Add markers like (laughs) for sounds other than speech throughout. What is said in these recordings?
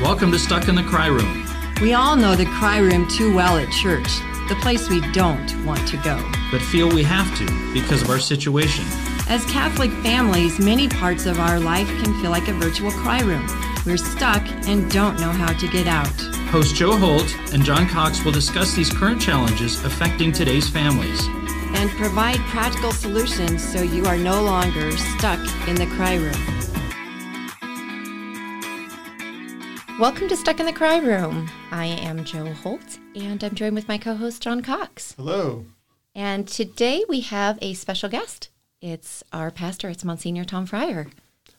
Welcome to Stuck in the Cry Room. We all know the cry room too well at church, the place we don't want to go. but feel we have to because of our situation. As Catholic families, many parts of our life can feel like a virtual cry room. We're stuck and don't know how to get out. Host Jo Holt and John Cox will discuss these current challenges affecting today's families. And provide practical solutions so you are no longer stuck in the cry room. Welcome to Stuck in the Cry Room. I am Jo Holt, and I'm joined with my co host, John Cox. Hello. And today we have a special guest. It's our pastor, it's Monsignor Tom Fryar.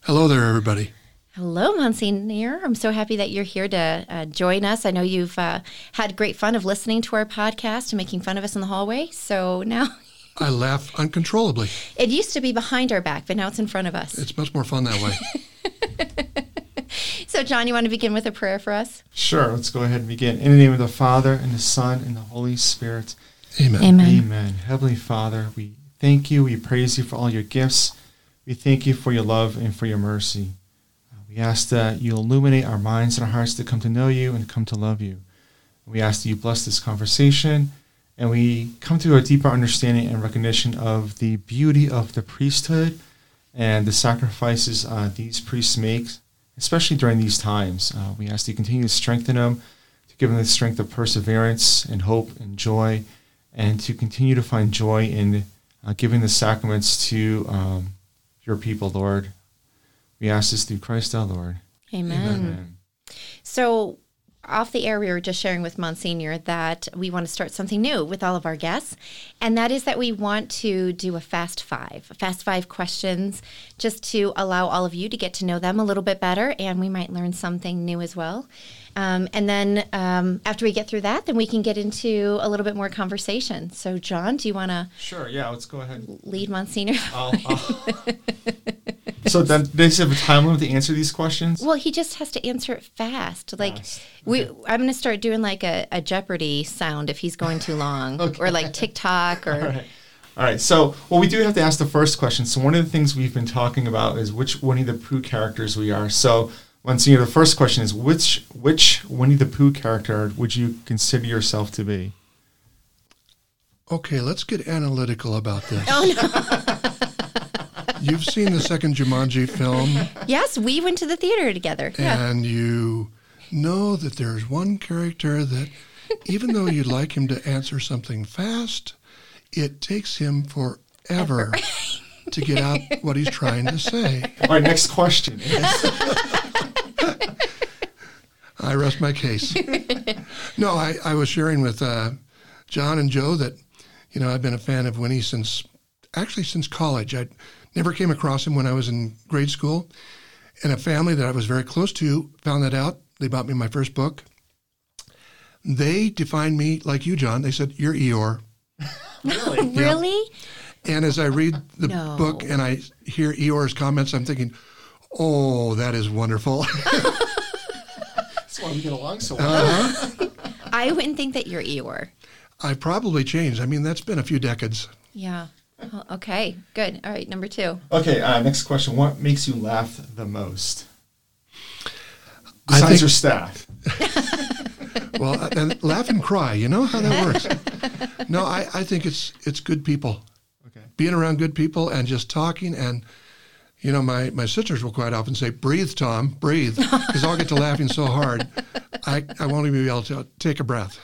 Hello there, everybody. Hello, Monsignor. I'm so happy that you're here to uh, join us. I know you've uh, had great fun of listening to our podcast and making fun of us in the hallway. So now I laugh uncontrollably. (laughs) it used to be behind our back, but now it's in front of us. It's much more fun that way. (laughs) So, John, you want to begin with a prayer for us? Sure, let's go ahead and begin. In the name of the Father, and the Son, and the Holy Spirit. Amen. Amen. Heavenly Father, we thank you. We praise you for all your gifts. We thank you for your love and for your mercy. Uh, We ask that you illuminate our minds and our hearts to come to know you and come to love you. We ask that you bless this conversation, and we come to a deeper understanding and recognition of the beauty of the priesthood and the sacrifices uh, these priests make, especially during these times. Uh, we ask that you continue to strengthen them, to give them the strength of perseverance and hope and joy, and to continue to find joy in uh, giving the sacraments to um, your people, Lord. We ask this through Christ our Lord. Amen. So, off the air, we were just sharing with Monsignor that we want to start something new with all of our guests, and that is that we want to do a fast five, a fast five questions, just to allow all of you to get to know them a little bit better, and we might learn something new as well. Um, and then um, after we get through that, then we can get into a little bit more conversation. So, John, do you want to Sure, yeah, let's go ahead. lead Monsignor? I'll, I'll- (laughs) so then they have a time limit to answer these questions? Well, he just has to answer it fast. Like Fast. we, I'm going to start doing like a, a Jeopardy sound if he's going too long, (laughs) or like TikTok, or All right. All right. So, well, we do have to ask the first question. So, one of the things we've been talking about is which Winnie the Pooh characters we are. So, Monsignor, the first question is which which Winnie the Pooh character would you consider yourself to be? Okay, let's get analytical about this. oh no, (laughs) You've seen the second Jumanji film, yes, we went to the theater together. Yeah, and you know that there's one character that, even though you'd like him to answer something fast, it takes him forever (laughs) to get out (laughs) what he's trying to say. All right. Next question. (laughs) I rest my case. no, I, I was sharing with uh, John and Jo that, you know, I've been a fan of Winnie since, actually since college. I never came across him when I was in grade school. And a family that I was very close to found that out. They bought me my first book. They defined me like you, John. They said, You're Eeyore. (laughs) really? And as I read the No. book and I hear Eeyore's comments, I'm thinking, Oh, that is wonderful. (laughs) That's why we get along so well. I wouldn't think that you're Eeyore. I probably changed. I mean, that's been a few decades. Yeah. Oh, okay. Good. All right. Number two. Okay. Uh, next question. What makes you laugh the most? I Besides think- your staff. (laughs) Well, and laugh and cry. You know how that works. (laughs) No, I, I think it's it's good people. Okay. Being around good people and just talking and you know, my, my sisters will quite often say, "Breathe, Tom, breathe," because I'll get to laughing so hard, I, I won't even be able to take a breath.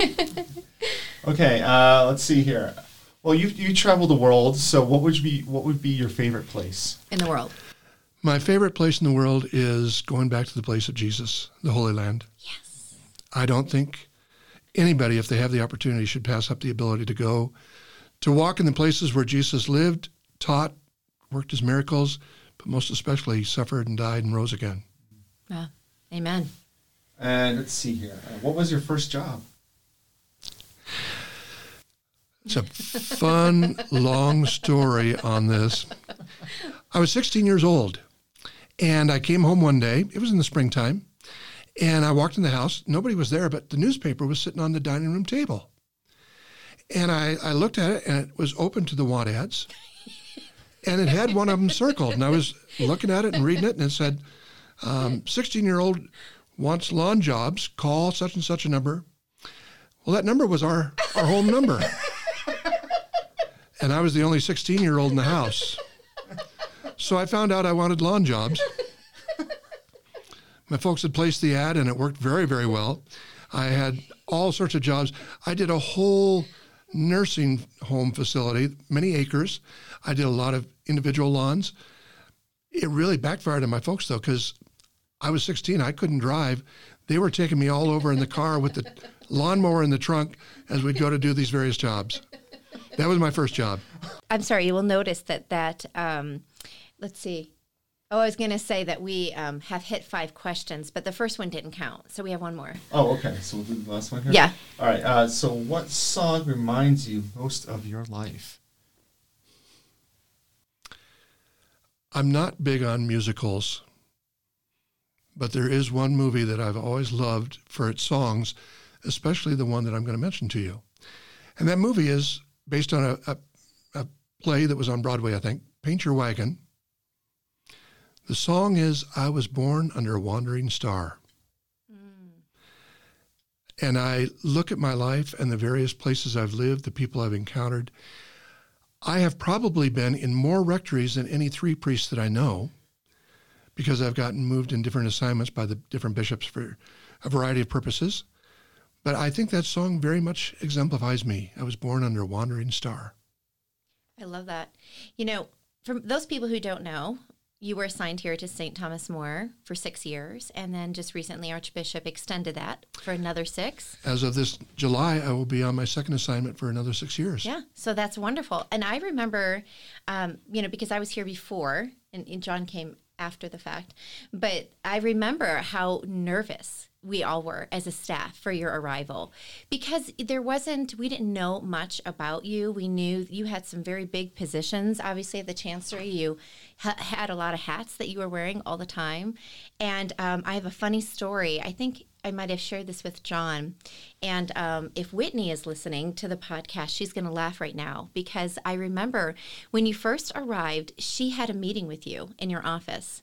(laughs) Okay. Uh, let's see here. Well, you you travel the world. So, what would be what would be your favorite place? In the world. My favorite place in the world is going back to the place of Jesus, the Holy Land. Yes. I don't think anybody, if they have the opportunity, should pass up the ability to go to walk in the places where Jesus lived, taught, worked his miracles, but most especially suffered and died and rose again. Yeah. Amen. And let's see here. Uh, what was your first job? It's a fun, long story on this. I was 16 years old, and I came home one day. It was in the springtime, and I walked in the house. Nobody was there, but the newspaper was sitting on the dining room table. And I, I looked at it, and it was open to the want ads. And it had one of them circled. And I was looking at it and reading it, and it said, um, 16 year old wants lawn jobs. Call such and such a number. Well, that number was our, our home number. and I was the only 16 year old in the house. So I found out I wanted lawn jobs. My folks had placed the ad and it worked very, very well. I had all sorts of jobs. I did a whole nursing home facility, many acres. I did a lot of individual lawns. It really backfired on my folks though, because I was 16. I couldn't drive. They were taking me all over in the car with the (laughs) lawnmower in the trunk as we'd go to do these various jobs. That was my first job. I'm sorry. You will notice that that um, let's see. Oh, I was going to say that we um, have hit five questions, but the first one didn't count, so we have one more. Oh, okay. So we'll do the last one here. Yeah. All right. Uh, so, what song reminds you most of your life? I'm not big on musicals, but there is one movie that I've always loved for its songs, especially the one that I'm going to mention to you. And that movie is based on a, a, a play that was on Broadway, I think, Paint Your Wagon. The song is I Was Born Under a Wandering Star. And I look at my life and the various places I've lived, the people I've encountered. I have probably been in more rectories than any three priests that I know because I've gotten moved in different assignments by the different bishops for a variety of purposes. But I think that song very much exemplifies me. I was born under a wandering star. I love that. You know, for those people who don't know, you were assigned here to St. Thomas More for six years, and then just recently Archbishop extended that for another six. As of this July, I will be on my second assignment for another six years. Yeah, so that's wonderful. And I remember, um, you know, because I was here before, and, and John came after the fact, but I remember how nervous we all were as a staff for your arrival. Because there wasn't we didn't know much about you. We knew you had some very big positions. Obviously at the chancery you ha- had a lot of hats that you were wearing all the time. And um, i have a funny story. I think I might have shared this with John. And um, if Whitney is listening to the podcast, she's going to laugh right now. Because I remember when you first arrived, she had a meeting with you in your office.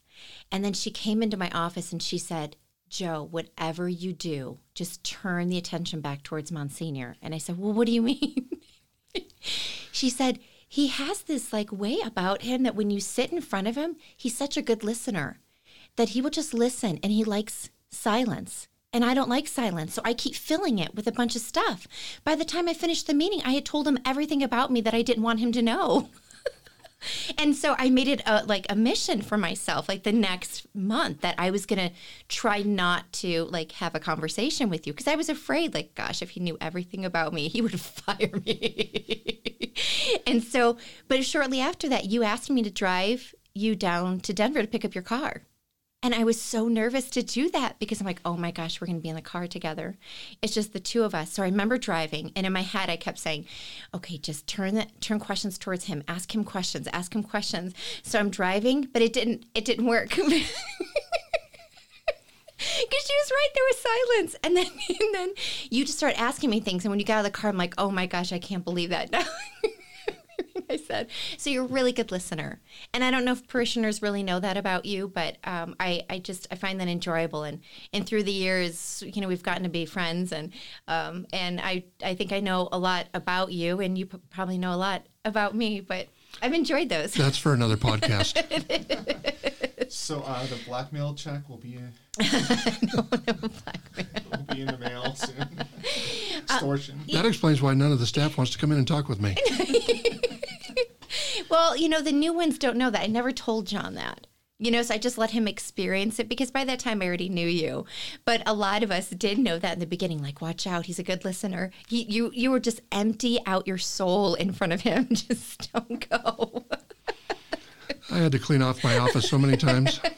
And then she came into my office and she said, Jo, whatever you do, just turn the attention back towards Monsignor. And I said, Well, what do you (laughs) mean? she said, He has this like way about him that when you sit in front of him, he's such a good listener that he will just listen and he likes silence. And I don't like silence, so I keep filling it with a bunch of stuff. By the time I finished the meeting, I had told him everything about me that I didn't want him to know. (laughs) and so I made it a, like a mission for myself, like the next month, that I was gonna try not to like have a conversation with you because I was afraid, like, gosh, if he knew everything about me, he would (laughs) fire me. and so, but shortly after that, you asked me to drive you down to Denver to pick up your car. And I was so nervous to do that because I'm like, oh my gosh, we're going to be in the car together. It's just the two of us. So I remember driving, and in my head, I kept saying, okay, just turn the, turn questions towards him, ask him questions, ask him questions. So I'm driving, but it didn't it didn't work. (laughs) Because she was right, there was silence, and then (laughs) and then you just start asking me things, and when you got out of the car, I'm like, oh my gosh, I can't believe that. (laughs) (laughs) I said. So you're a really good listener. And I don't know if parishioners really know that about you, but um, I, I just I find that enjoyable. And and through the years, you know, we've gotten to be friends, and um, and I I think I know a lot about you, and you probably know a lot about me, but. I've enjoyed those. That's for another (laughs) podcast. So, uh, the blackmail check will be, no, no blackmail. will be in the mail soon. Extortion. that explains why none of the staff wants to come in and talk with me. (laughs) (laughs) Well, you know, the new ones don't know that. I never told John that. You know, so I just let him experience it because by that time I already knew you. But a lot of us did know that in the beginning, like, watch out, he's a good listener. He, you, you were just empty out your soul in front of him. (laughs) Just don't go. I had to clean off my office so many times. (laughs)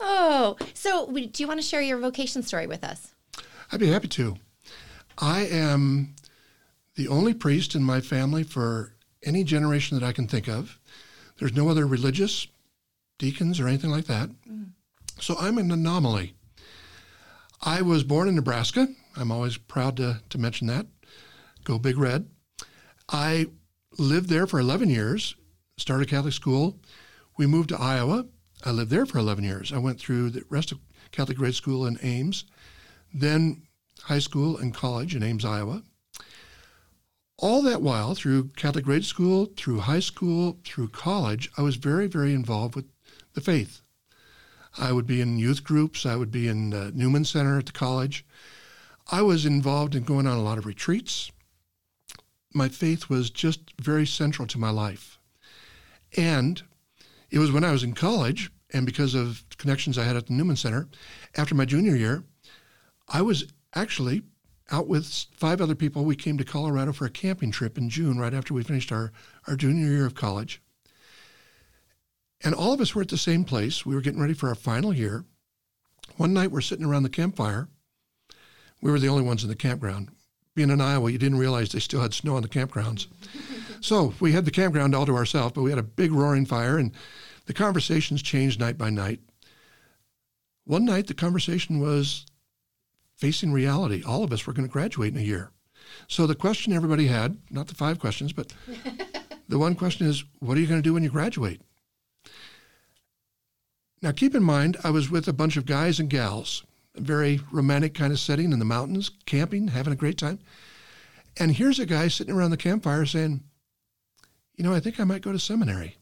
Oh, so do you want to share your vocation story with us? I'd be happy to. I am the only priest in my family for any generation that I can think of. There's no other religious deacons or anything like that. Mm. So I'm an anomaly. I was born in Nebraska. I'm always proud to, to mention that. Go Big Red. I lived there for 11 years, started Catholic school. We moved to Iowa. I lived there for 11 years. I went through the rest of Catholic grade school in Ames, then high school and college in Ames, Iowa. All that while, through Catholic grade school, through high school, through college, I was very, very involved with the faith. I would be in youth groups. I would be in uh, Newman Center at the college. I was involved in going on a lot of retreats. My faith was just very central to my life. And it was when I was in college, and because of connections I had at the Newman Center, after my junior year, I was actually out with five other people. We came to Colorado for a camping trip in June, right after we finished our, our junior year of college. And all of us were at the same place. We were getting ready for our final year. One night we're sitting around the campfire. We were the only ones in the campground. Being in Iowa, you didn't realize they still had snow on the campgrounds. (laughs) so we had the campground all to ourselves, but we had a big roaring fire, and the conversations changed night by night. One night, the conversation was facing reality. All of us were going to graduate in a year. So the question everybody had, not the five questions, but (laughs) the one question is, what are you going to do when you graduate? Now, keep in mind, I was with a bunch of guys and gals, a very romantic kind of setting in the mountains, camping, having a great time. And here's a guy sitting around the campfire saying, You know, I think I might go to seminary.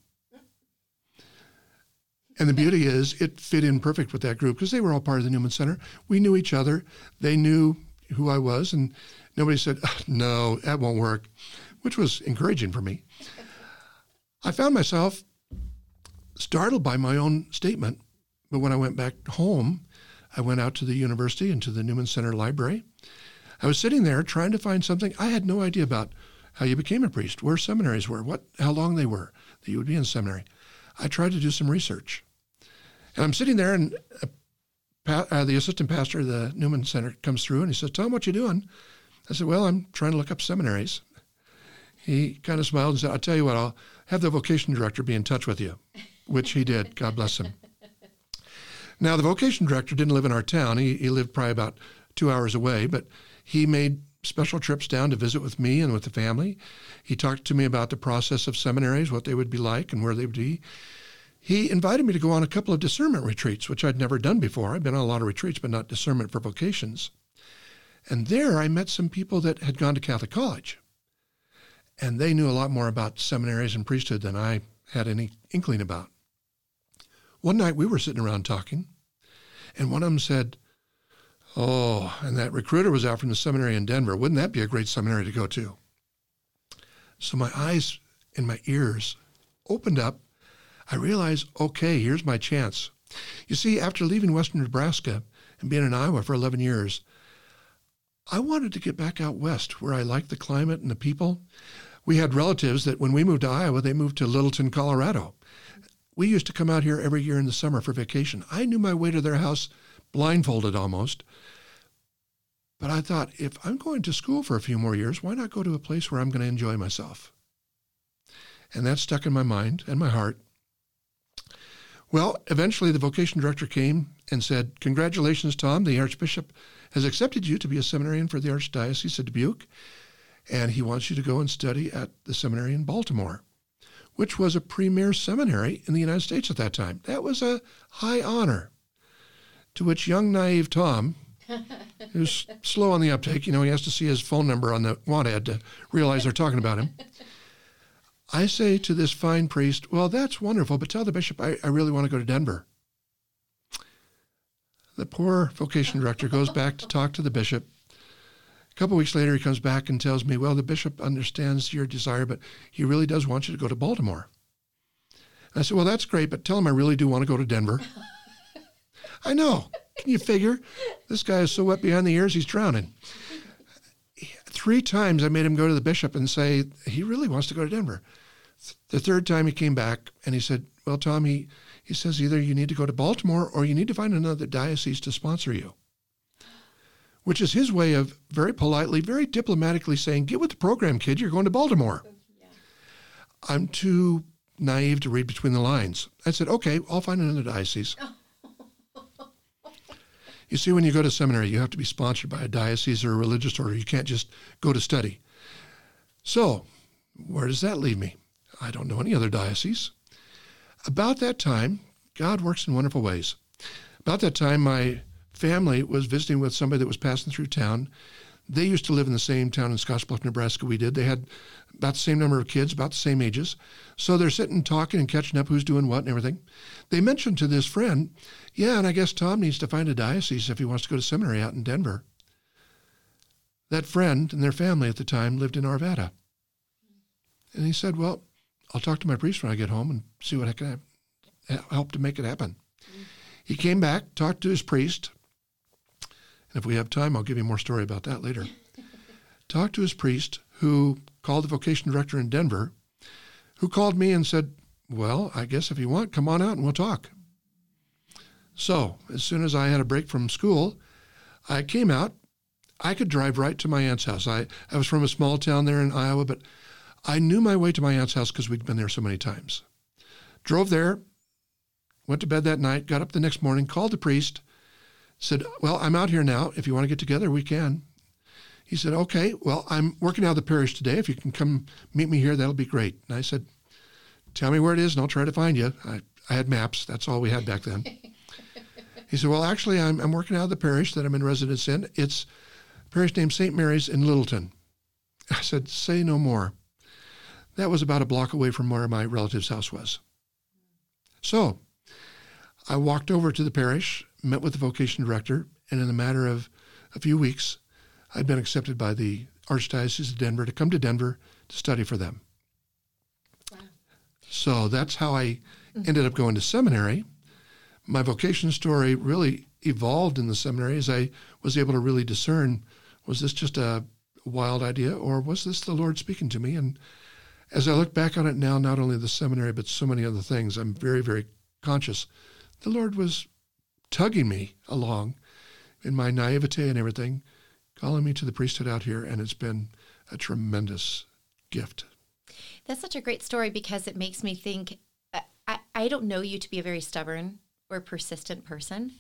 And the beauty is, it fit in perfect with that group because they were all part of the Newman Center. We knew each other. They knew who I was, and nobody said, No, that won't work, which was encouraging for me. I found myself startled by my own statement. But when I went back home, I went out to the university and to the Newman Center Library. I was sitting there trying to find something. I had no idea about how you became a priest, where seminaries were, what, how long they were that you would be in seminary. I tried to do some research. And I'm sitting there, and uh, the assistant pastor of the Newman Center comes through and he says, Tom, what you doing? I said, Well, I'm trying to look up seminaries. He kind of smiled and said, I'll tell you what, I'll have the vocation director be in touch with you which he did. God bless him. Now, the vocation director didn't live in our town. He, he lived probably about two hours away, but he made special trips down to visit with me and with the family. He talked to me about the process of seminaries, what they would be like, and where they would be. He invited me to go on a couple of discernment retreats, which I'd never done before. I'd been on a lot of retreats, but not discernment for vocations. And there I met some people that had gone to Catholic college. And they knew a lot more about seminaries and priesthood than I had any inkling about. One night we were sitting around talking, and one of them said, Oh, and that recruiter was out from the seminary in Denver. Wouldn't that be a great seminary to go to? So my eyes and my ears opened up. I realized, okay, here's my chance. You see, after leaving Western Nebraska and being in Iowa for 11 years, I wanted to get back out west where I liked the climate and the people. We had relatives that when we moved to Iowa, they moved to Littleton, Colorado. We used to come out here every year in the summer for vacation. I knew my way to their house blindfolded almost. But I thought, if I'm going to school for a few more years, why not go to a place where I'm going to enjoy myself? And that stuck in my mind and my heart. Well, eventually the vocation director came and said, Congratulations, Tom. The Archbishop has accepted you to be a seminarian for the Archdiocese of Dubuque, and he wants you to go and study at the seminary in Baltimore which was a premier seminary in the United States at that time. That was a high honor. To which young, naive Tom, (laughs) who's slow on the uptake, you know, he has to see his phone number on the want ad to realize they're talking about him. I say to this fine priest, Well, that's wonderful, but tell the bishop I, I really want to go to Denver. The poor vocation director goes back to talk to the bishop A couple weeks later, he comes back and tells me, Well, the bishop understands your desire, but he really does want you to go to Baltimore. And I said, Well, that's great, but tell him I really do want to go to Denver. (laughs) I know. Can you figure? This guy is so wet behind the ears, he's drowning. Three times I made him go to the bishop and say, He really wants to go to Denver. The third time he came back and he said, Well, Tom, he, he says either you need to go to Baltimore or you need to find another diocese to sponsor you which is his way of very politely, very diplomatically saying, Get with the program, kid. You're going to Baltimore. Yeah. I'm too naive to read between the lines. I said, Okay, I'll find another diocese. Oh. You see, when you go to seminary, you have to be sponsored by a diocese or a religious order. You can't just go to study. So, where does that leave me? I don't know any other diocese. About that time, God works in wonderful ways. About that time, my family was visiting with somebody that was passing through town. They used to live in the same town in Scottsbluff, Nebraska we did. They had about the same number of kids, about the same ages. So they're sitting talking and catching up who's doing what and everything. They mentioned to this friend, yeah, and I guess Tom needs to find a diocese if he wants to go to seminary out in Denver. That friend and their family at the time lived in Arvada. And he said, well, I'll talk to my priest when I get home and see what I can help to make it happen. He came back, talked to his priest, if we have time, I'll give you more story about that later. (laughs) talked to his priest, who called the vocation director in Denver, who called me and said, Well, I guess if you want, come on out and we'll talk. So, as soon as I had a break from school, I came out. I could drive right to my aunt's house. I, I was from a small town there in Iowa, but I knew my way to my aunt's house because we'd been there so many times. Drove there, went to bed that night, got up the next morning, called the priest, said, Well, I'm out here now. If you want to get together, we can. He said, Okay, well, I'm working out of the parish today. If you can come meet me here, that'll be great. And I said, Tell me where it is and I'll try to find you. I, I had maps. That's all we had back then. (laughs) he said, Well, actually, I'm, I'm working out of the parish that I'm in residence in. It's a parish named St. Mary's in Littleton. (laughs) I said, Say no more. That was about a block away from where my relative's house was. So I walked over to the parish, met with the vocation director, and in a matter of a few weeks, I'd been accepted by the Archdiocese of Denver to come to Denver to study for them. Wow. So that's how I ended up going to seminary. My vocation story really evolved in the seminary as I was able to really discern was this just a wild idea or was this the Lord speaking to me? And as I look back on it now, not only the seminary, but so many other things, I'm very, very conscious. The Lord was tugging me along in my naivete and everything, calling me to the priesthood out here, and it's been a tremendous gift. That's such a great story because it makes me think I, I don't know you to be a very stubborn or persistent person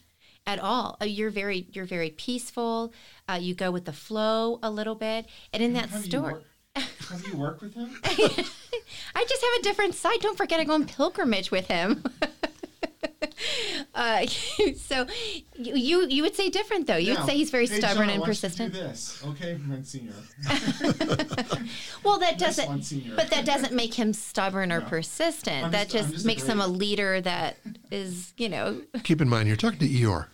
at all. Uh, you're very you're very peaceful. Uh, you go with the flow a little bit, and in that story, have you worked with him? (laughs) I just have a different side. Don't forget, I go on pilgrimage with him. (laughs) uh, (laughs) so you you would say different though. You would say he's very hey, stubborn John, and persistent. do this, okay, Monsignor. (laughs) well, that doesn't. But that doesn't make him stubborn or no. persistent. I'm that just, just makes him a leader that is, you know. (laughs) Keep in mind, you're talking to Eeyore.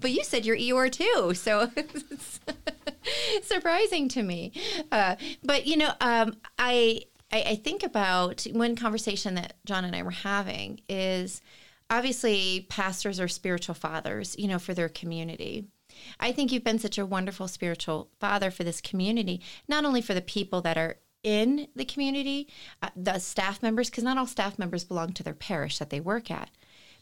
but you said you're Eeyore too, so. surprising to me. Uh, but you know, um, I, I I think about one conversation that John and I were having is obviously pastors are spiritual fathers, you know, for their community. I think you've been such a wonderful spiritual father for this community, not only for the people that are in the community, uh, the staff members, because not all staff members belong to their parish that they work at,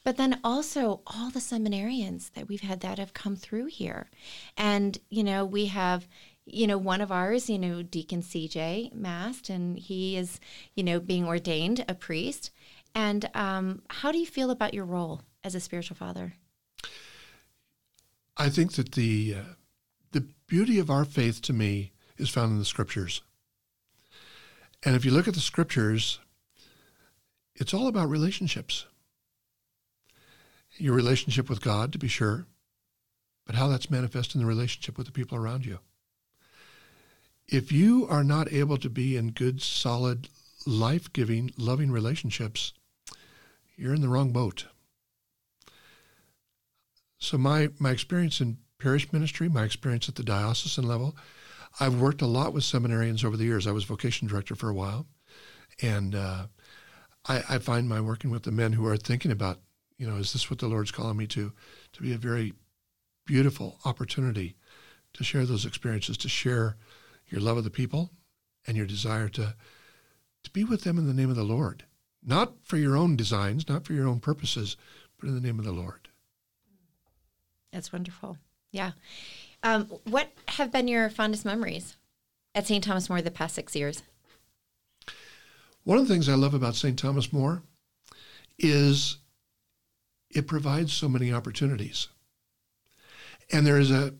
but then also all the seminarians that we've had that have come through here. And, you know, we have, you know, one of ours, you know, Deacon CJ Mast, and he is, you know, being ordained a priest. And um, how do you feel about your role as a spiritual father? I think that the uh, the beauty of our faith to me is found in the scriptures. And if you look at the scriptures, it's all about relationships your relationship with God, to be sure, but how that's manifest in the relationship with the people around you. If you are not able to be in good, solid, life giving, loving relationships, you're in the wrong boat. So, my, my experience in parish ministry, my experience at the diocesan level, I've worked a lot with seminarians over the years. I was vocation director for a while. And uh, I, I find my working with the men who are thinking about you know, is this what the Lord's calling me to? To be a very beautiful opportunity to share those experiences, to share your love of the people and your desire to to be with them in the name of the Lord. Not for your own designs, not for your own purposes, but in the name of the Lord. That's wonderful. Yeah. Um, what have been your fondest memories at St. Thomas More the past six years? One of the things I love about St. Thomas More is it provides so many opportunities. And there is a,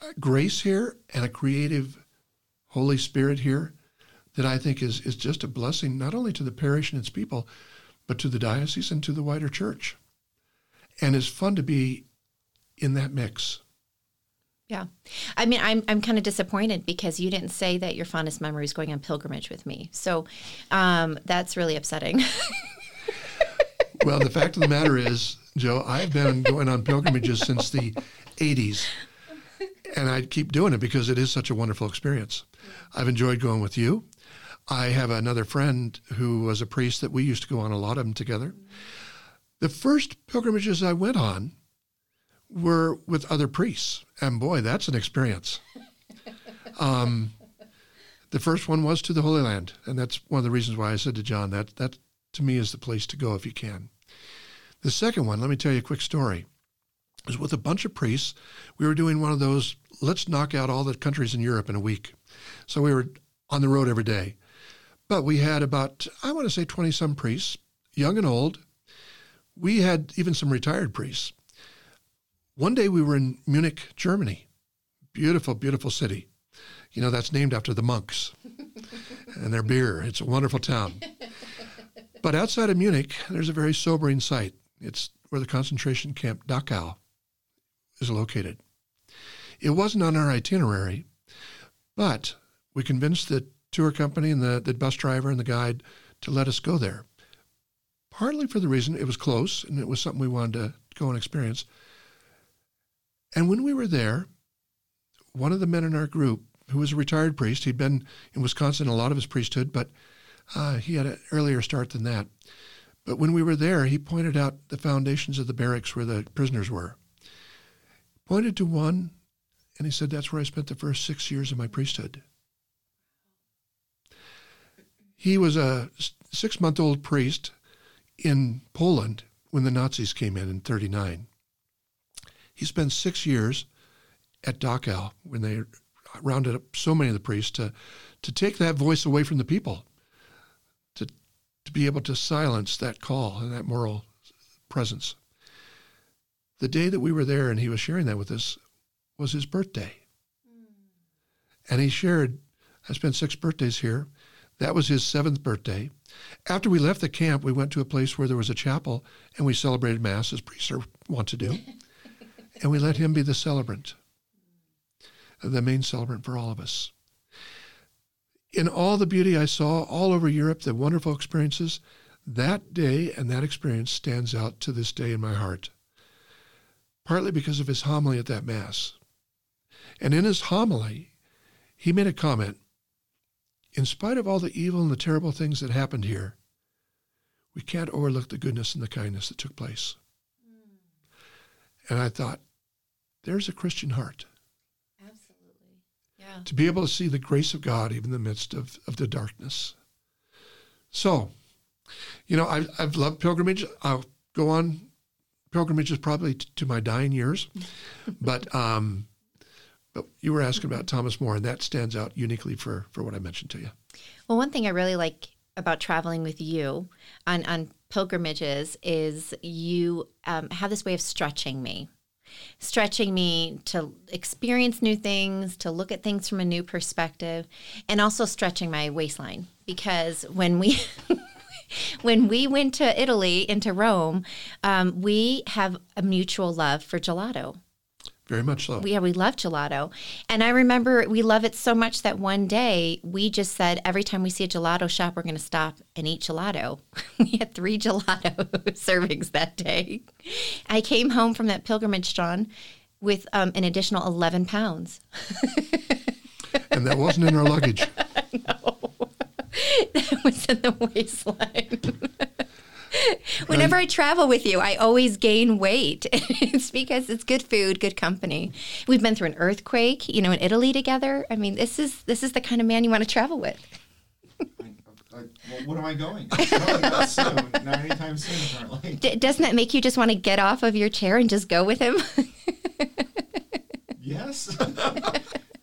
a, grace here and a creative Holy Spirit here that I think is, is just a blessing, not only to the parish and its people, but to the diocese and to the wider church. and it's fun to be in that mix. Yeah. I mean, I'm, I'm kind of disappointed because you didn't say that your fondest memory is going on pilgrimage with me. So um, that's really upsetting. (laughs) well, the fact of the matter is, Jo, I've been going on pilgrimages since the 80s, and I keep doing it because it is such a wonderful experience. I've enjoyed going with you. I have another friend who was a priest that we used to go on a lot of them together. The first pilgrimages I went on were with other priests, and boy, that's an experience. (laughs) Um, the first one was to the Holy Land, and that's one of the reasons why I said to John that that to me is the place to go if you can. The second one, let me tell you a quick story. It was with a bunch of priests. We were doing one of those let's knock out all the countries in Europe in a week. So we were on the road every day. But we had about, I want to say 20 some priests, young and old. We had even some retired priests. One day we were in Munich, Germany. Beautiful, beautiful city. You know, that's named after the monks (laughs) and their beer. It's a wonderful town. But outside of Munich, there's a very sobering sight. It's where the concentration camp Dachau is located. It wasn't on our itinerary, but we convinced the tour company and the, the bus driver and the guide to let us go there. Partly for the reason it was close and it was something we wanted to go and experience. And when we were there, one of the men in our group, who was a retired priest, he'd been in Wisconsin a lot of his priesthood, but uh, he had an earlier start than that. But when we were there, he pointed out the foundations of the barracks where the prisoners were. Pointed to one, and he said, That's where I spent the first six years of my priesthood. He was a six month old priest in Poland when the Nazis came in in 39. He spent six years at Dachau when they rounded up so many of the priests to, to take that voice away from the people, to, to be able to silence that call and that moral presence. The day that we were there and he was sharing that with us was his birthday. Hmm. And he shared, I spent six birthdays here. That was his seventh birthday. After we left the camp, we went to a place where there was a chapel and we celebrated Mass as priests are wont to do (laughs) and we let him be the celebrant, the main celebrant for all of us. In all the beauty I saw all over Europe, the wonderful experiences, that day and that experience stands out to this day in my heart, partly because of his homily at that Mass. And in his homily, he made a comment In spite of all the evil and the terrible things that happened here, we can't overlook the goodness and the kindness that took place. And I thought, there's a Christian heart. Absolutely. Yeah. To be able to see the grace of God even in the midst of, of the darkness. So, you know, I, I've loved pilgrimage. I'll go on pilgrimages probably t- to my dying years. (laughs) but um, but you were asking about Thomas More, and that stands out uniquely for, for what I mentioned to you. Well, one thing I really like about traveling with you on, on pilgrimages is you um, have this way of stretching me stretching me to experience new things, to look at things from a new perspective, and also stretching my waistline. Because when we (laughs) when we went to Italy into Rome, um, we have a mutual love for gelato. Very much so. Yeah, we love gelato. And I remember we love it so much that one day we just said every time we see a gelato shop, we're going to stop and eat gelato. (laughs) we had three gelato (laughs) servings that day. I came home from that pilgrimage, John, with um, an additional 11 pounds. (laughs) and that wasn't in our luggage. no, that was in the waistline. (laughs) Whenever I travel with you, I always gain weight. (laughs) it's because it's good food, good company. We've been through an earthquake, you know, in Italy together. I mean, this is this is the kind of man you want to travel with. Like, well, what am I going? not soon. Not anytime soon, apparently. D- doesn't that make you just want to get off of your chair and just go with him? (laughs) yes. Do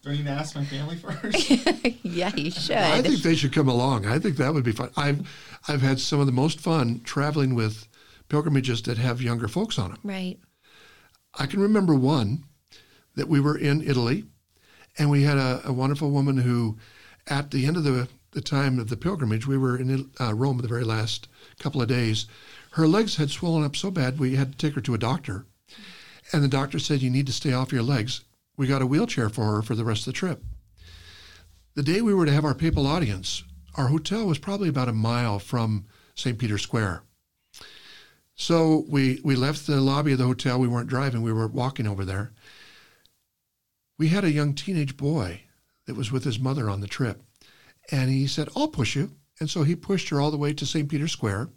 I need to ask my family first? yeah, you should. I think they should come along. I think that would be fun. I've I've had some of the most fun traveling with pilgrimages that have younger folks on them. Right. I can remember one that we were in Italy, and we had a, a wonderful woman who, at the end of the, the time of the pilgrimage, we were in uh, Rome the very last couple of days. Her legs had swollen up so bad we had to take her to a doctor. And the doctor said, You need to stay off your legs. We got a wheelchair for her for the rest of the trip. The day we were to have our papal audience, our hotel was probably about a mile from St. Peter's Square. So we, we left the lobby of the hotel. We weren't driving, we were walking over there. We had a young teenage boy that was with his mother on the trip. And he said, I'll push you. And so he pushed her all the way to St. Peter's Square.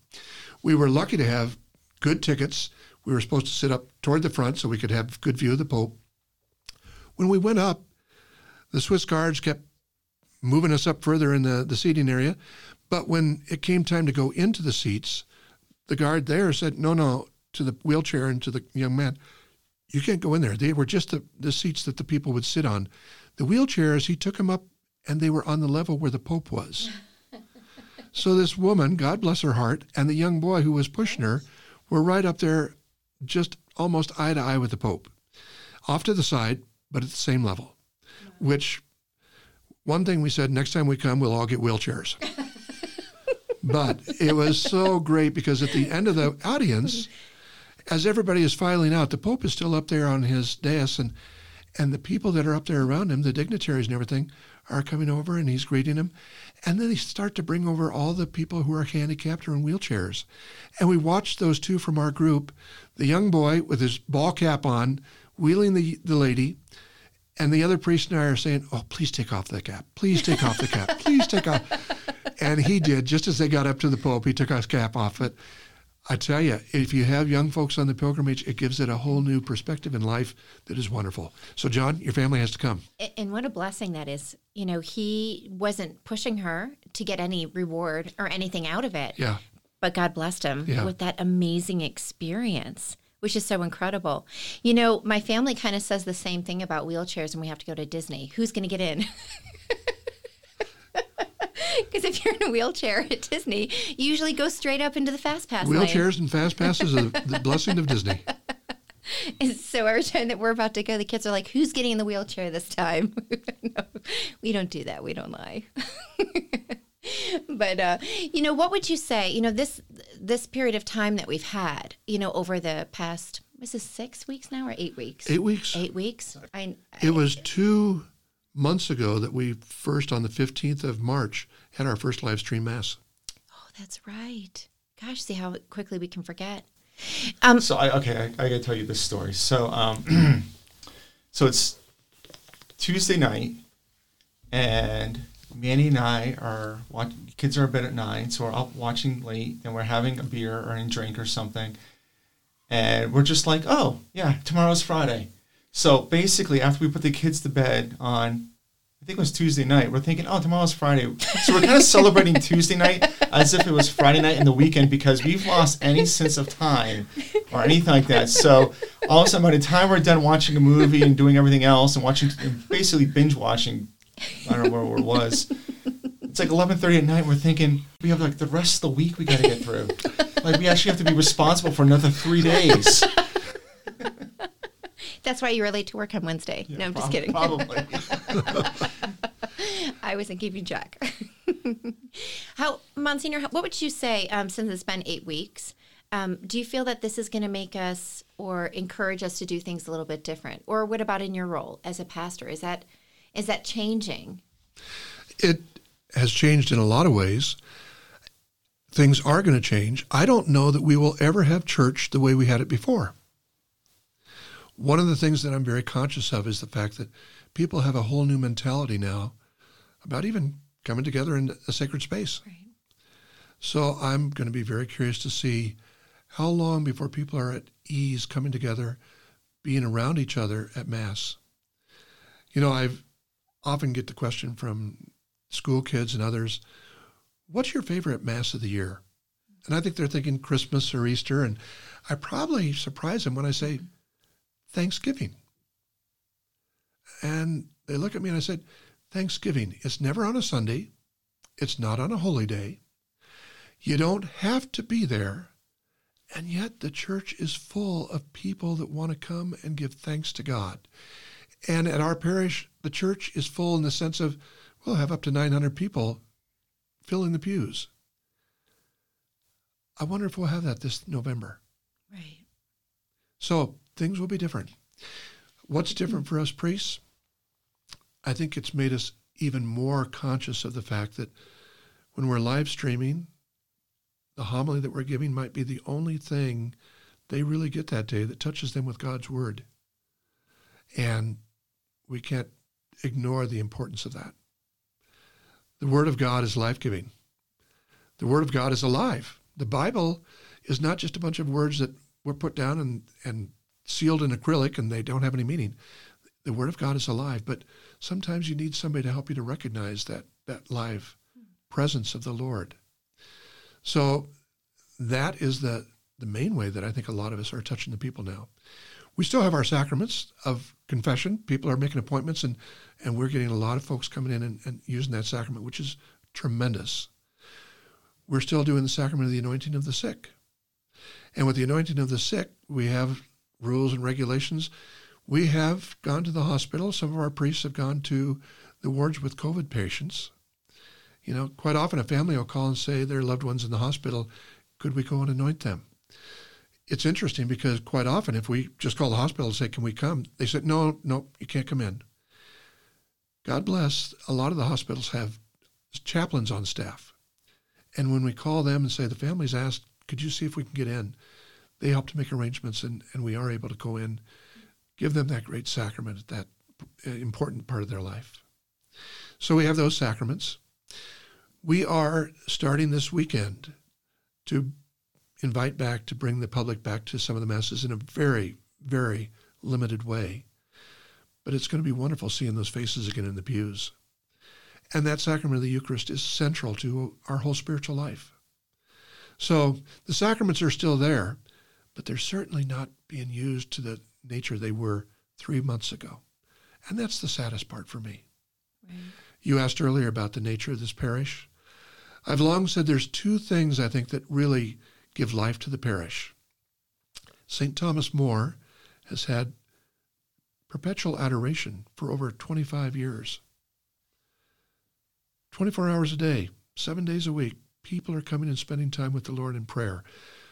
We were lucky to have good tickets. We were supposed to sit up toward the front so we could have good view of the Pope. When we went up, the Swiss guards kept moving us up further in the, the seating area. But when it came time to go into the seats, the guard there said, no, no, to the wheelchair and to the young man, you can't go in there. They were just the, the seats that the people would sit on. The wheelchairs, he took them up and they were on the level where the Pope was. (laughs) so this woman, God bless her heart, and the young boy who was pushing her were right up there, just almost eye to eye with the Pope. Off to the side, but at the same level. Which one thing we said next time we come, we'll all get wheelchairs. (laughs) but it was so great because at the end of the audience, as everybody is filing out, the Pope is still up there on his dais, and and the people that are up there around him, the dignitaries and everything, are coming over, and he's greeting them. And then they start to bring over all the people who are handicapped or in wheelchairs. And we watched those two from our group, the young boy with his ball cap on, wheeling the, the lady, and the other priest and I are saying, "Oh, please take off the cap. Please take off the cap. (laughs) Please take off." And he did. Just as they got up to the Pope, he took his cap off. But I tell you, if you have young folks on the pilgrimage, it gives it a whole new perspective in life that is wonderful. So, John, your family has to come. And what a blessing that is. You know, he wasn't pushing her to get any reward or anything out of it. Yeah. But God blessed him Yeah. with that amazing experience, which is so incredible. You know, my family kind of says the same thing about wheelchairs and we have to go to Disney. Who's going to get in? (laughs) Because if you're in a wheelchair at Disney, you usually go straight up into the fast pass lane. Wheelchairs and fast passes are the blessing of Disney. (laughs) And so every time that we're about to go, the kids are like, "Who's getting in the wheelchair this time?" (laughs) no, we don't do that. We don't lie. but uh, you know, what would you say? You know, this this period of time that we've had, you know, over the past, is this six weeks now or eight weeks? Eight weeks. Eight weeks. I, It was two months ago that we first, on the 15th of March, had our first live stream mass. oh, that's right. Gosh, see how quickly we can forget. Um, So I okay, I, I gotta tell you this story. So um, (clears throat) so it's Tuesday night, and Manny and I are watching. Kids are in bed at nine, so we're up watching late, and we're having a beer or a drink or something, and we're just like, oh yeah, tomorrow's Friday. So basically, after we put the kids to bed on, I think it was Tuesday night, we're thinking, oh, tomorrow's Friday. So we're kind of celebrating (laughs) Tuesday night as if it was Friday night in the weekend because we've lost any sense of time or anything like that. So all of a sudden, by the time we're done watching a movie and doing everything else and watching, basically binge watching, I don't know where it was. It's like 11:30 at night. We're thinking we have like the rest of the week we got to get through. Like we actually have to be responsible for another three days. that's why you were late to work on Wednesday. no, I'm just kidding. Probably. (laughs) I wasn't keeping track. (laughs) how, Monsignor, how- what would you say, um, since it's been eight weeks, um, do you feel that this is going to make us or encourage us to do things a little bit different? Or what about in your role as a pastor? Is that is that changing? It has changed in a lot of ways. Things are going to change. I don't know that we will ever have church the way we had it before. One of the things that I'm very conscious of is the fact that people have a whole new mentality now about even coming together in a sacred space. Right. So I'm going to be very curious to see how long before people are at ease coming together, being around each other at Mass. You know, I've often get the question from school kids and others, what's your favorite Mass of the year? And I think they're thinking Christmas or Easter. And I probably surprise them when I say Thanksgiving. And they look at me and I said, Thanksgiving, it's never on a Sunday. It's not on a holy day. You don't have to be there. And yet the church is full of people that want to come and give thanks to God. And at our parish, the church is full in the sense of we'll have up to 900 people filling the pews. I wonder if we'll have that this November. Right. So things will be different. What's different for us priests? I think it's made us even more conscious of the fact that when we're live streaming, the homily that we're giving might be the only thing they really get that day that touches them with God's word. And we can't ignore the importance of that. The word of God is life giving. The word of God is alive. The Bible is not just a bunch of words that were put down and, and sealed in acrylic and they don't have any meaning. The word of God is alive, but sometimes you need somebody to help you to recognize that that live presence of the Lord. So that is the the main way that I think a lot of us are touching the people now. We still have our sacraments of confession. People are making appointments, and, and we're getting a lot of folks coming in and, and using that sacrament, which is tremendous. We're still doing the sacrament of the anointing of the sick. And with the anointing of the sick, we have rules and regulations. We have gone to the hospital. Some of our priests have gone to the wards with COVID patients. You know, quite often a family will call and say their loved one's in the hospital. Could we go and anoint them? It's interesting because quite often, if we just call the hospital and say, "Can we come?" they said, "No, no, you can't come in." God bless. A lot of the hospitals have chaplains on staff, and when we call them and say the family's asked, "Could you see if we can get in?" They help to make arrangements, and, and we are able to go in, give them that great sacrament, that uh, important part of their life. So we have those sacraments. We are starting this weekend to invite back to bring the public back to some of the masses in a very, very limited way. But it's going to be wonderful seeing those faces again in the pews. And that sacrament of the Eucharist is central to our whole spiritual life. So the sacraments are still there, but they're certainly not being used to the nature they were three months ago. And that's the saddest part for me. Right. You asked earlier about the nature of this parish. I've long said there's two things I think that really give life to the parish. St. Thomas More has had perpetual adoration for over 25 years. 24 hours a day, seven days a week, people are coming and spending time with the Lord in prayer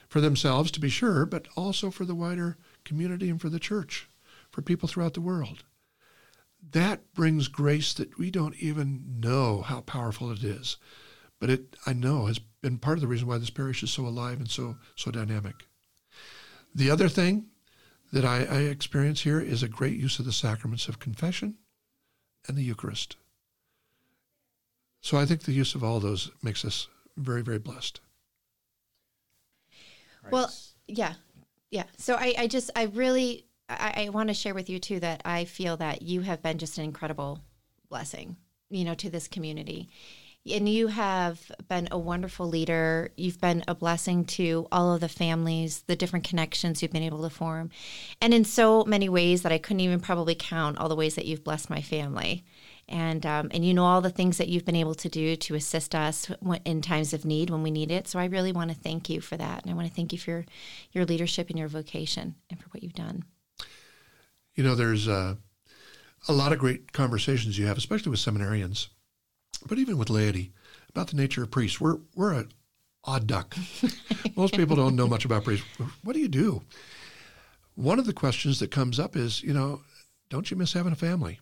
for themselves, to be sure, but also for the wider community and for the church, for people throughout the world. That brings grace that we don't even know how powerful it is. But it, I know, has been part of the reason why this parish is so alive and so so dynamic. The other thing that I, I experience here is a great use of the sacraments of confession and the Eucharist. So I think the use of all those makes us very, very blessed. Well, yeah, yeah. So I, I just, I really, I, I want to share with you too that I feel that you have been just an incredible blessing, you know, to this community and you have been a wonderful leader. You've been a blessing to all of the families, the different connections you've been able to form, and in so many ways that I couldn't even probably count all the ways that you've blessed my family. And um, and you know all the things that you've been able to do to assist us in times of need when we need it. So I really want to thank you for that, and I want to thank you for your leadership and your vocation and for what you've done. You know, there's uh, a lot of great conversations you have, especially with seminarians but even with laity, about the nature of priests. We're, we're an odd duck. (laughs) Most people don't know much about priests. What do you do? One of the questions that comes up is, you know, don't you miss having a family?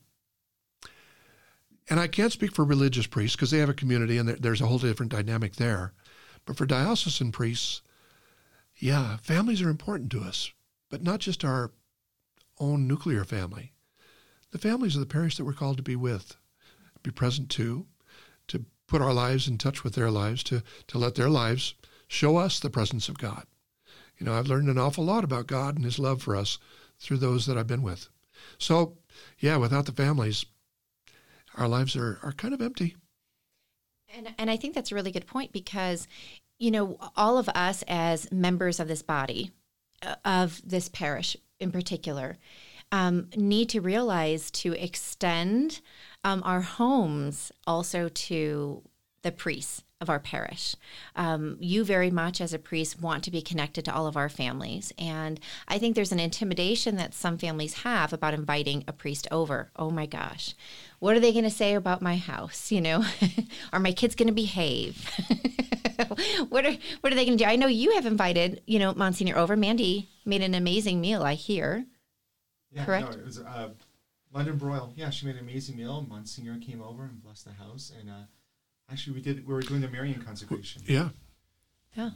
And I can't speak for religious priests because they have a community and there's a whole different dynamic there. But for diocesan priests, yeah, families are important to us, but not just our own nuclear family. The families of the parish that we're called to be with, be present to, put our lives in touch with their lives, to, to let their lives show us the presence of God. You know, I've learned an awful lot about God and His love for us through those that I've been with. So, yeah, without the families, our lives are, are kind of empty. And, and I think that's a really good point because, you know, all of us as members of this body, uh, of this parish in particular, um, need to realize to extend um, our homes also to the priests of our parish. Um, you very much, as a priest, want to be connected to all of our families. And I think there's an intimidation that some families have about inviting a priest over. Oh my gosh, what are they going to say about my house? You know, (laughs) are my kids going to behave? (laughs) what are what are they going to do? I know you have invited, you know, Monsignor over. Mandy made an amazing meal. I hear. Yeah, Correct? No, it was uh, London broil. Yeah, she made an amazing meal. Monsignor came over and blessed the house, and uh, actually we did. We were doing the Marian consecration. Yeah. Yeah.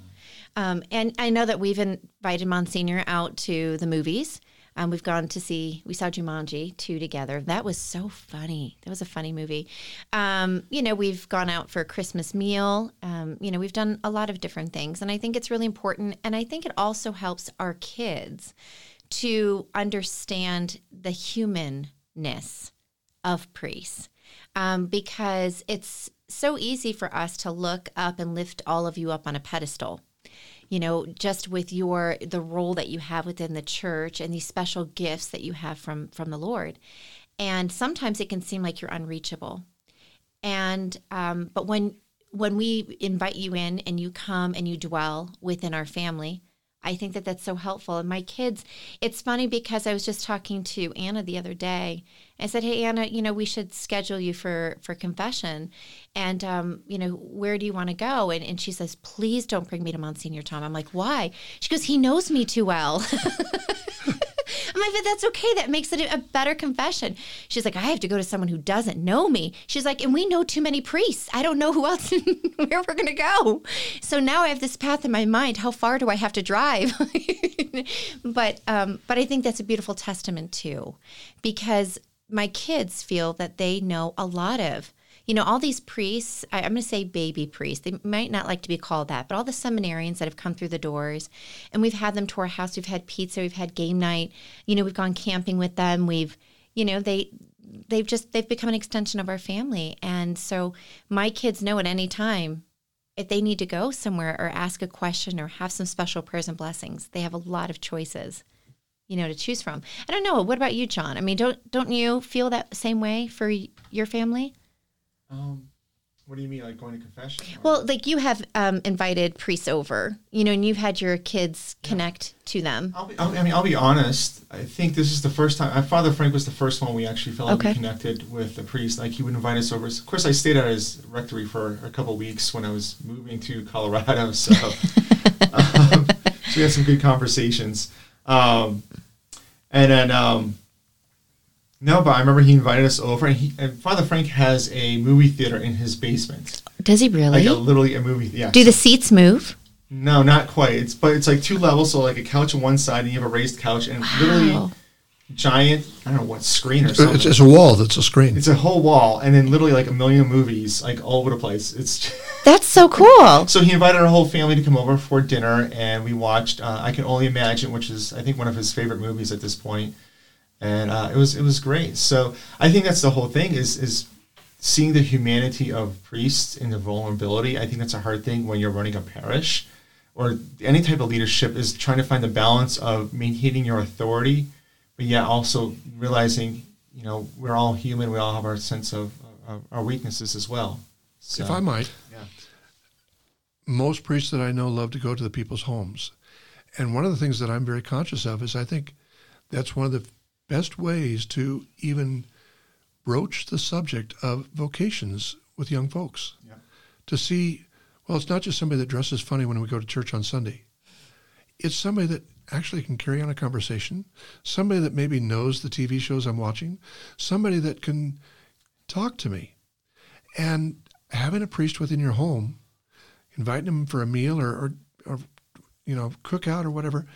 Um, and I know that we've invited Monsignor out to the movies. Um, we've gone to see, we saw Jumanji 2 together. That was so funny. That was a funny movie. Um, you know, we've gone out for a Christmas meal. Um, you know, we've done a lot of different things. And I think it's really important. And I think it also helps our kids to understand the humanness of priests. Um, because it's so easy for us to look up and lift all of you up on a pedestal you know just with your the role that you have within the church and these special gifts that you have from from the lord. And sometimes it can seem like you're unreachable. And um, but when when we invite you in and you come and you dwell within our family I think that that's so helpful. And my kids, it's funny because I was just talking to Anna the other day. I said, "Hey Anna, you know, we should schedule you for for confession, and um, you know, where do you want to go?" And, and she says, "Please don't bring me to Monsignor Tom." I'm like, "Why?" She goes, "He knows me too well." (laughs) I'm like, but that's okay. That makes it a better confession. She's like, I have to go to someone who doesn't know me. She's like, and we know too many priests. I don't know who else (laughs) where we're gonna go. So now I have this path in my mind. How far do I have to drive? (laughs) but um, but I think that's a beautiful testament too, because my kids feel that they know a lot of you know, all these priests, I, am going to say baby priests, they might not like to be called that, but all the seminarians that have come through the doors, and we've had them to our house, we've had pizza, we've had game night, you know, we've gone camping with them, we've, you know, they, they've just, they've become an extension of our family. And so my kids know at any time if they need to go somewhere or ask a question or have some special prayers and blessings, they have a lot of choices you know to choose from. I don't know. What about you, John? I mean, don't don't you feel that same way for your family? Um, what do you mean, like going to confession? or- Well, like you have um, invited priests over, you know, and you've had your kids connect to them. I'll be, I'll, I mean, I'll be honest. I think this is the first time. uh, Father Frank was the first one we actually felt like we connected with a priest. Like he would invite us over. Of course, I stayed at his rectory for a couple weeks when I was moving to Colorado. (laughs) So, (laughs) um, so we had some good conversations. Um, and then, um, no, but I remember he invited us over, and, he, and Father Frank has a movie theater in his basement, Does he really? like a literally a movie. Yeah. Do the seats move? No, not quite. It's but it's like two levels, so like a couch on one side, and you have a raised couch, and literally giant. I don't know what screen or something. It's, it's a wall that's a screen. It's a whole wall, and then literally like a million movies, like all over the place. It's (laughs) That's so cool. so he invited our whole family to come over for dinner, and we watched. Uh, I can only imagine, which is I think one of his favorite movies at this point, and uh, it was it was great. So I think that's the whole thing is is seeing the humanity of priests and the vulnerability. I think that's a hard thing when you're running a parish or any type of leadership is trying to find the balance of maintaining your authority, but yet also realizing you know we're all human. We all have our sense of our weaknesses as well. So, if I might, yeah. most priests that I know love to go to the people's homes. And one of the things that I'm very conscious of is I think that's one of the best ways to even broach the subject of vocations with young folks. Yeah. To see, well, it's not just somebody that dresses funny when we go to church on Sunday. It's somebody that actually can carry on a conversation, somebody that maybe knows the TV shows I'm watching, somebody that can talk to me. And having a priest within your home inviting them for a meal or, or, or you know cookout or whatever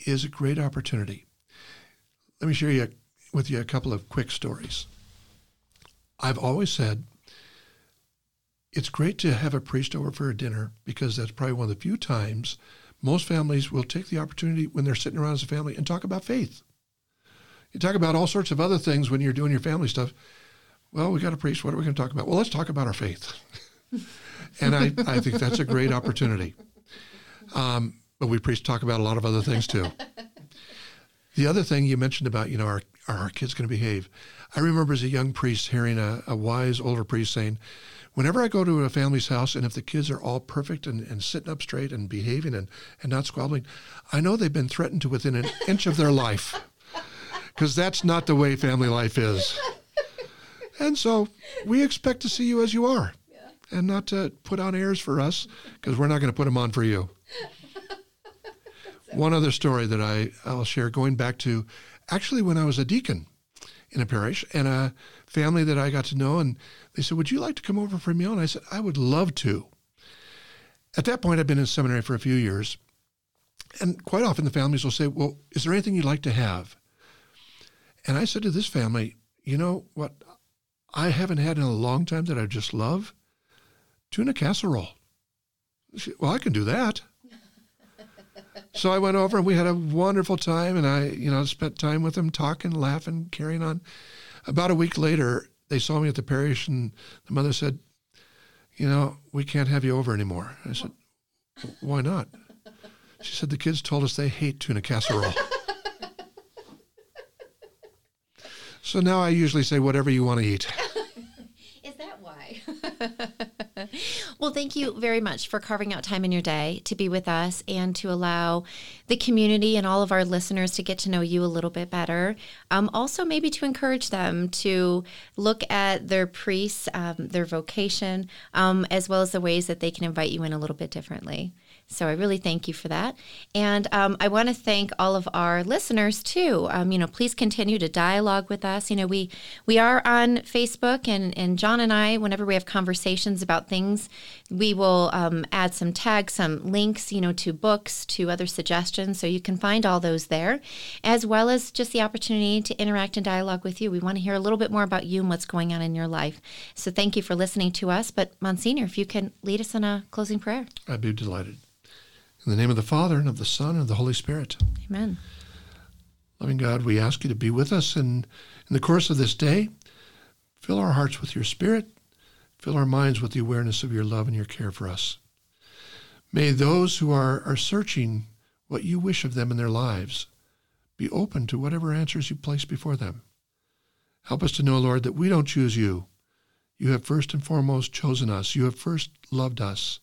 is a great opportunity. Let me share you with you a couple of quick stories. I've always said it's great to have a priest over for a dinner because that's probably one of the few times most families will take the opportunity when they're sitting around as a family and talk about faith. You talk about all sorts of other things when you're doing your family stuff. Well, we got a priest. What are we going to talk about? Well, let's talk about our faith. (laughs) and I, I think that's a great opportunity. Um, but we priests talk about a lot of other things too. The other thing you mentioned about, you know, are, are our kids going to behave? I remember as a young priest hearing a, a wise older priest saying, whenever I go to a family's house and if the kids are all perfect and, and sitting up straight and behaving and, and not squabbling, I know they've been threatened to within an inch of their life because that's not the way family life is. And so we expect to see you as you are and not to put on airs for us because we're not going to put them on for you. (laughs) One other story that I, I'll share going back to actually when I was a deacon in a parish and a family that I got to know. And they said, Would you like to come over for a meal? And I said, I would love to. At that point, I'd been in seminary for a few years. And quite often the families will say, Well, is there anything you'd like to have? And I said to this family, You know what I haven't had in a long time that I just love? Tuna casserole. Said, well, I can do that. (laughs) so I went over and we had a wonderful time and I, you know, spent time with them talking, laughing, carrying on. About a week later, they saw me at the parish and the mother said, you know, we can't have you over anymore. I said, why not? She said, the kids told us they hate tuna casserole. (laughs) so now I usually say, whatever you want to eat. (laughs) Why? (laughs) well, thank you very much for carving out time in your day to be with us and to allow the community and all of our listeners to get to know you a little bit better. Um, also, maybe to encourage them to look at their priests, um, their vocation, um, as well as the ways that they can invite you in a little bit differently. So I really thank you for that. And um, I want to thank all of our listeners too. Um, you know, please continue to dialogue with us. You know, we we are on Facebook, and and John and I, whenever we have conversations about things, we will um, add some tags, some links, you know, to books, to other suggestions. So you can find all those there, as well as just the opportunity to interact and dialogue with you. We want to hear a little bit more about you and what's going on in your life. So thank you for listening to us. But Monsignor, if you can lead us in a closing prayer. I'd be delighted. In the name of the Father, and of the Son, and of the Holy Spirit. Amen. Loving God, we ask you to be with us in, in the course of this day. Fill our hearts with your Spirit. Fill our minds with the awareness of your love and your care for us. May those who are, are searching what you wish of them in their lives be open to whatever answers you place before them. Help us to know, Lord, that we don't choose you. You have first and foremost chosen us. You have first loved us.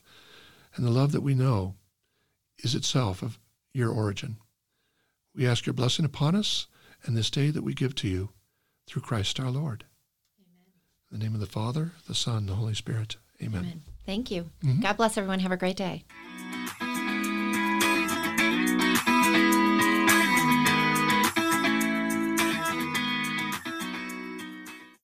And the love that we know is itself of your origin. We ask your blessing upon us and this day that we give to you through Christ our Lord. Amen. In the name of the Father, the Son, the Holy Spirit. Amen. Amen. Thank you. Mm-hmm. God bless everyone. Have a great day.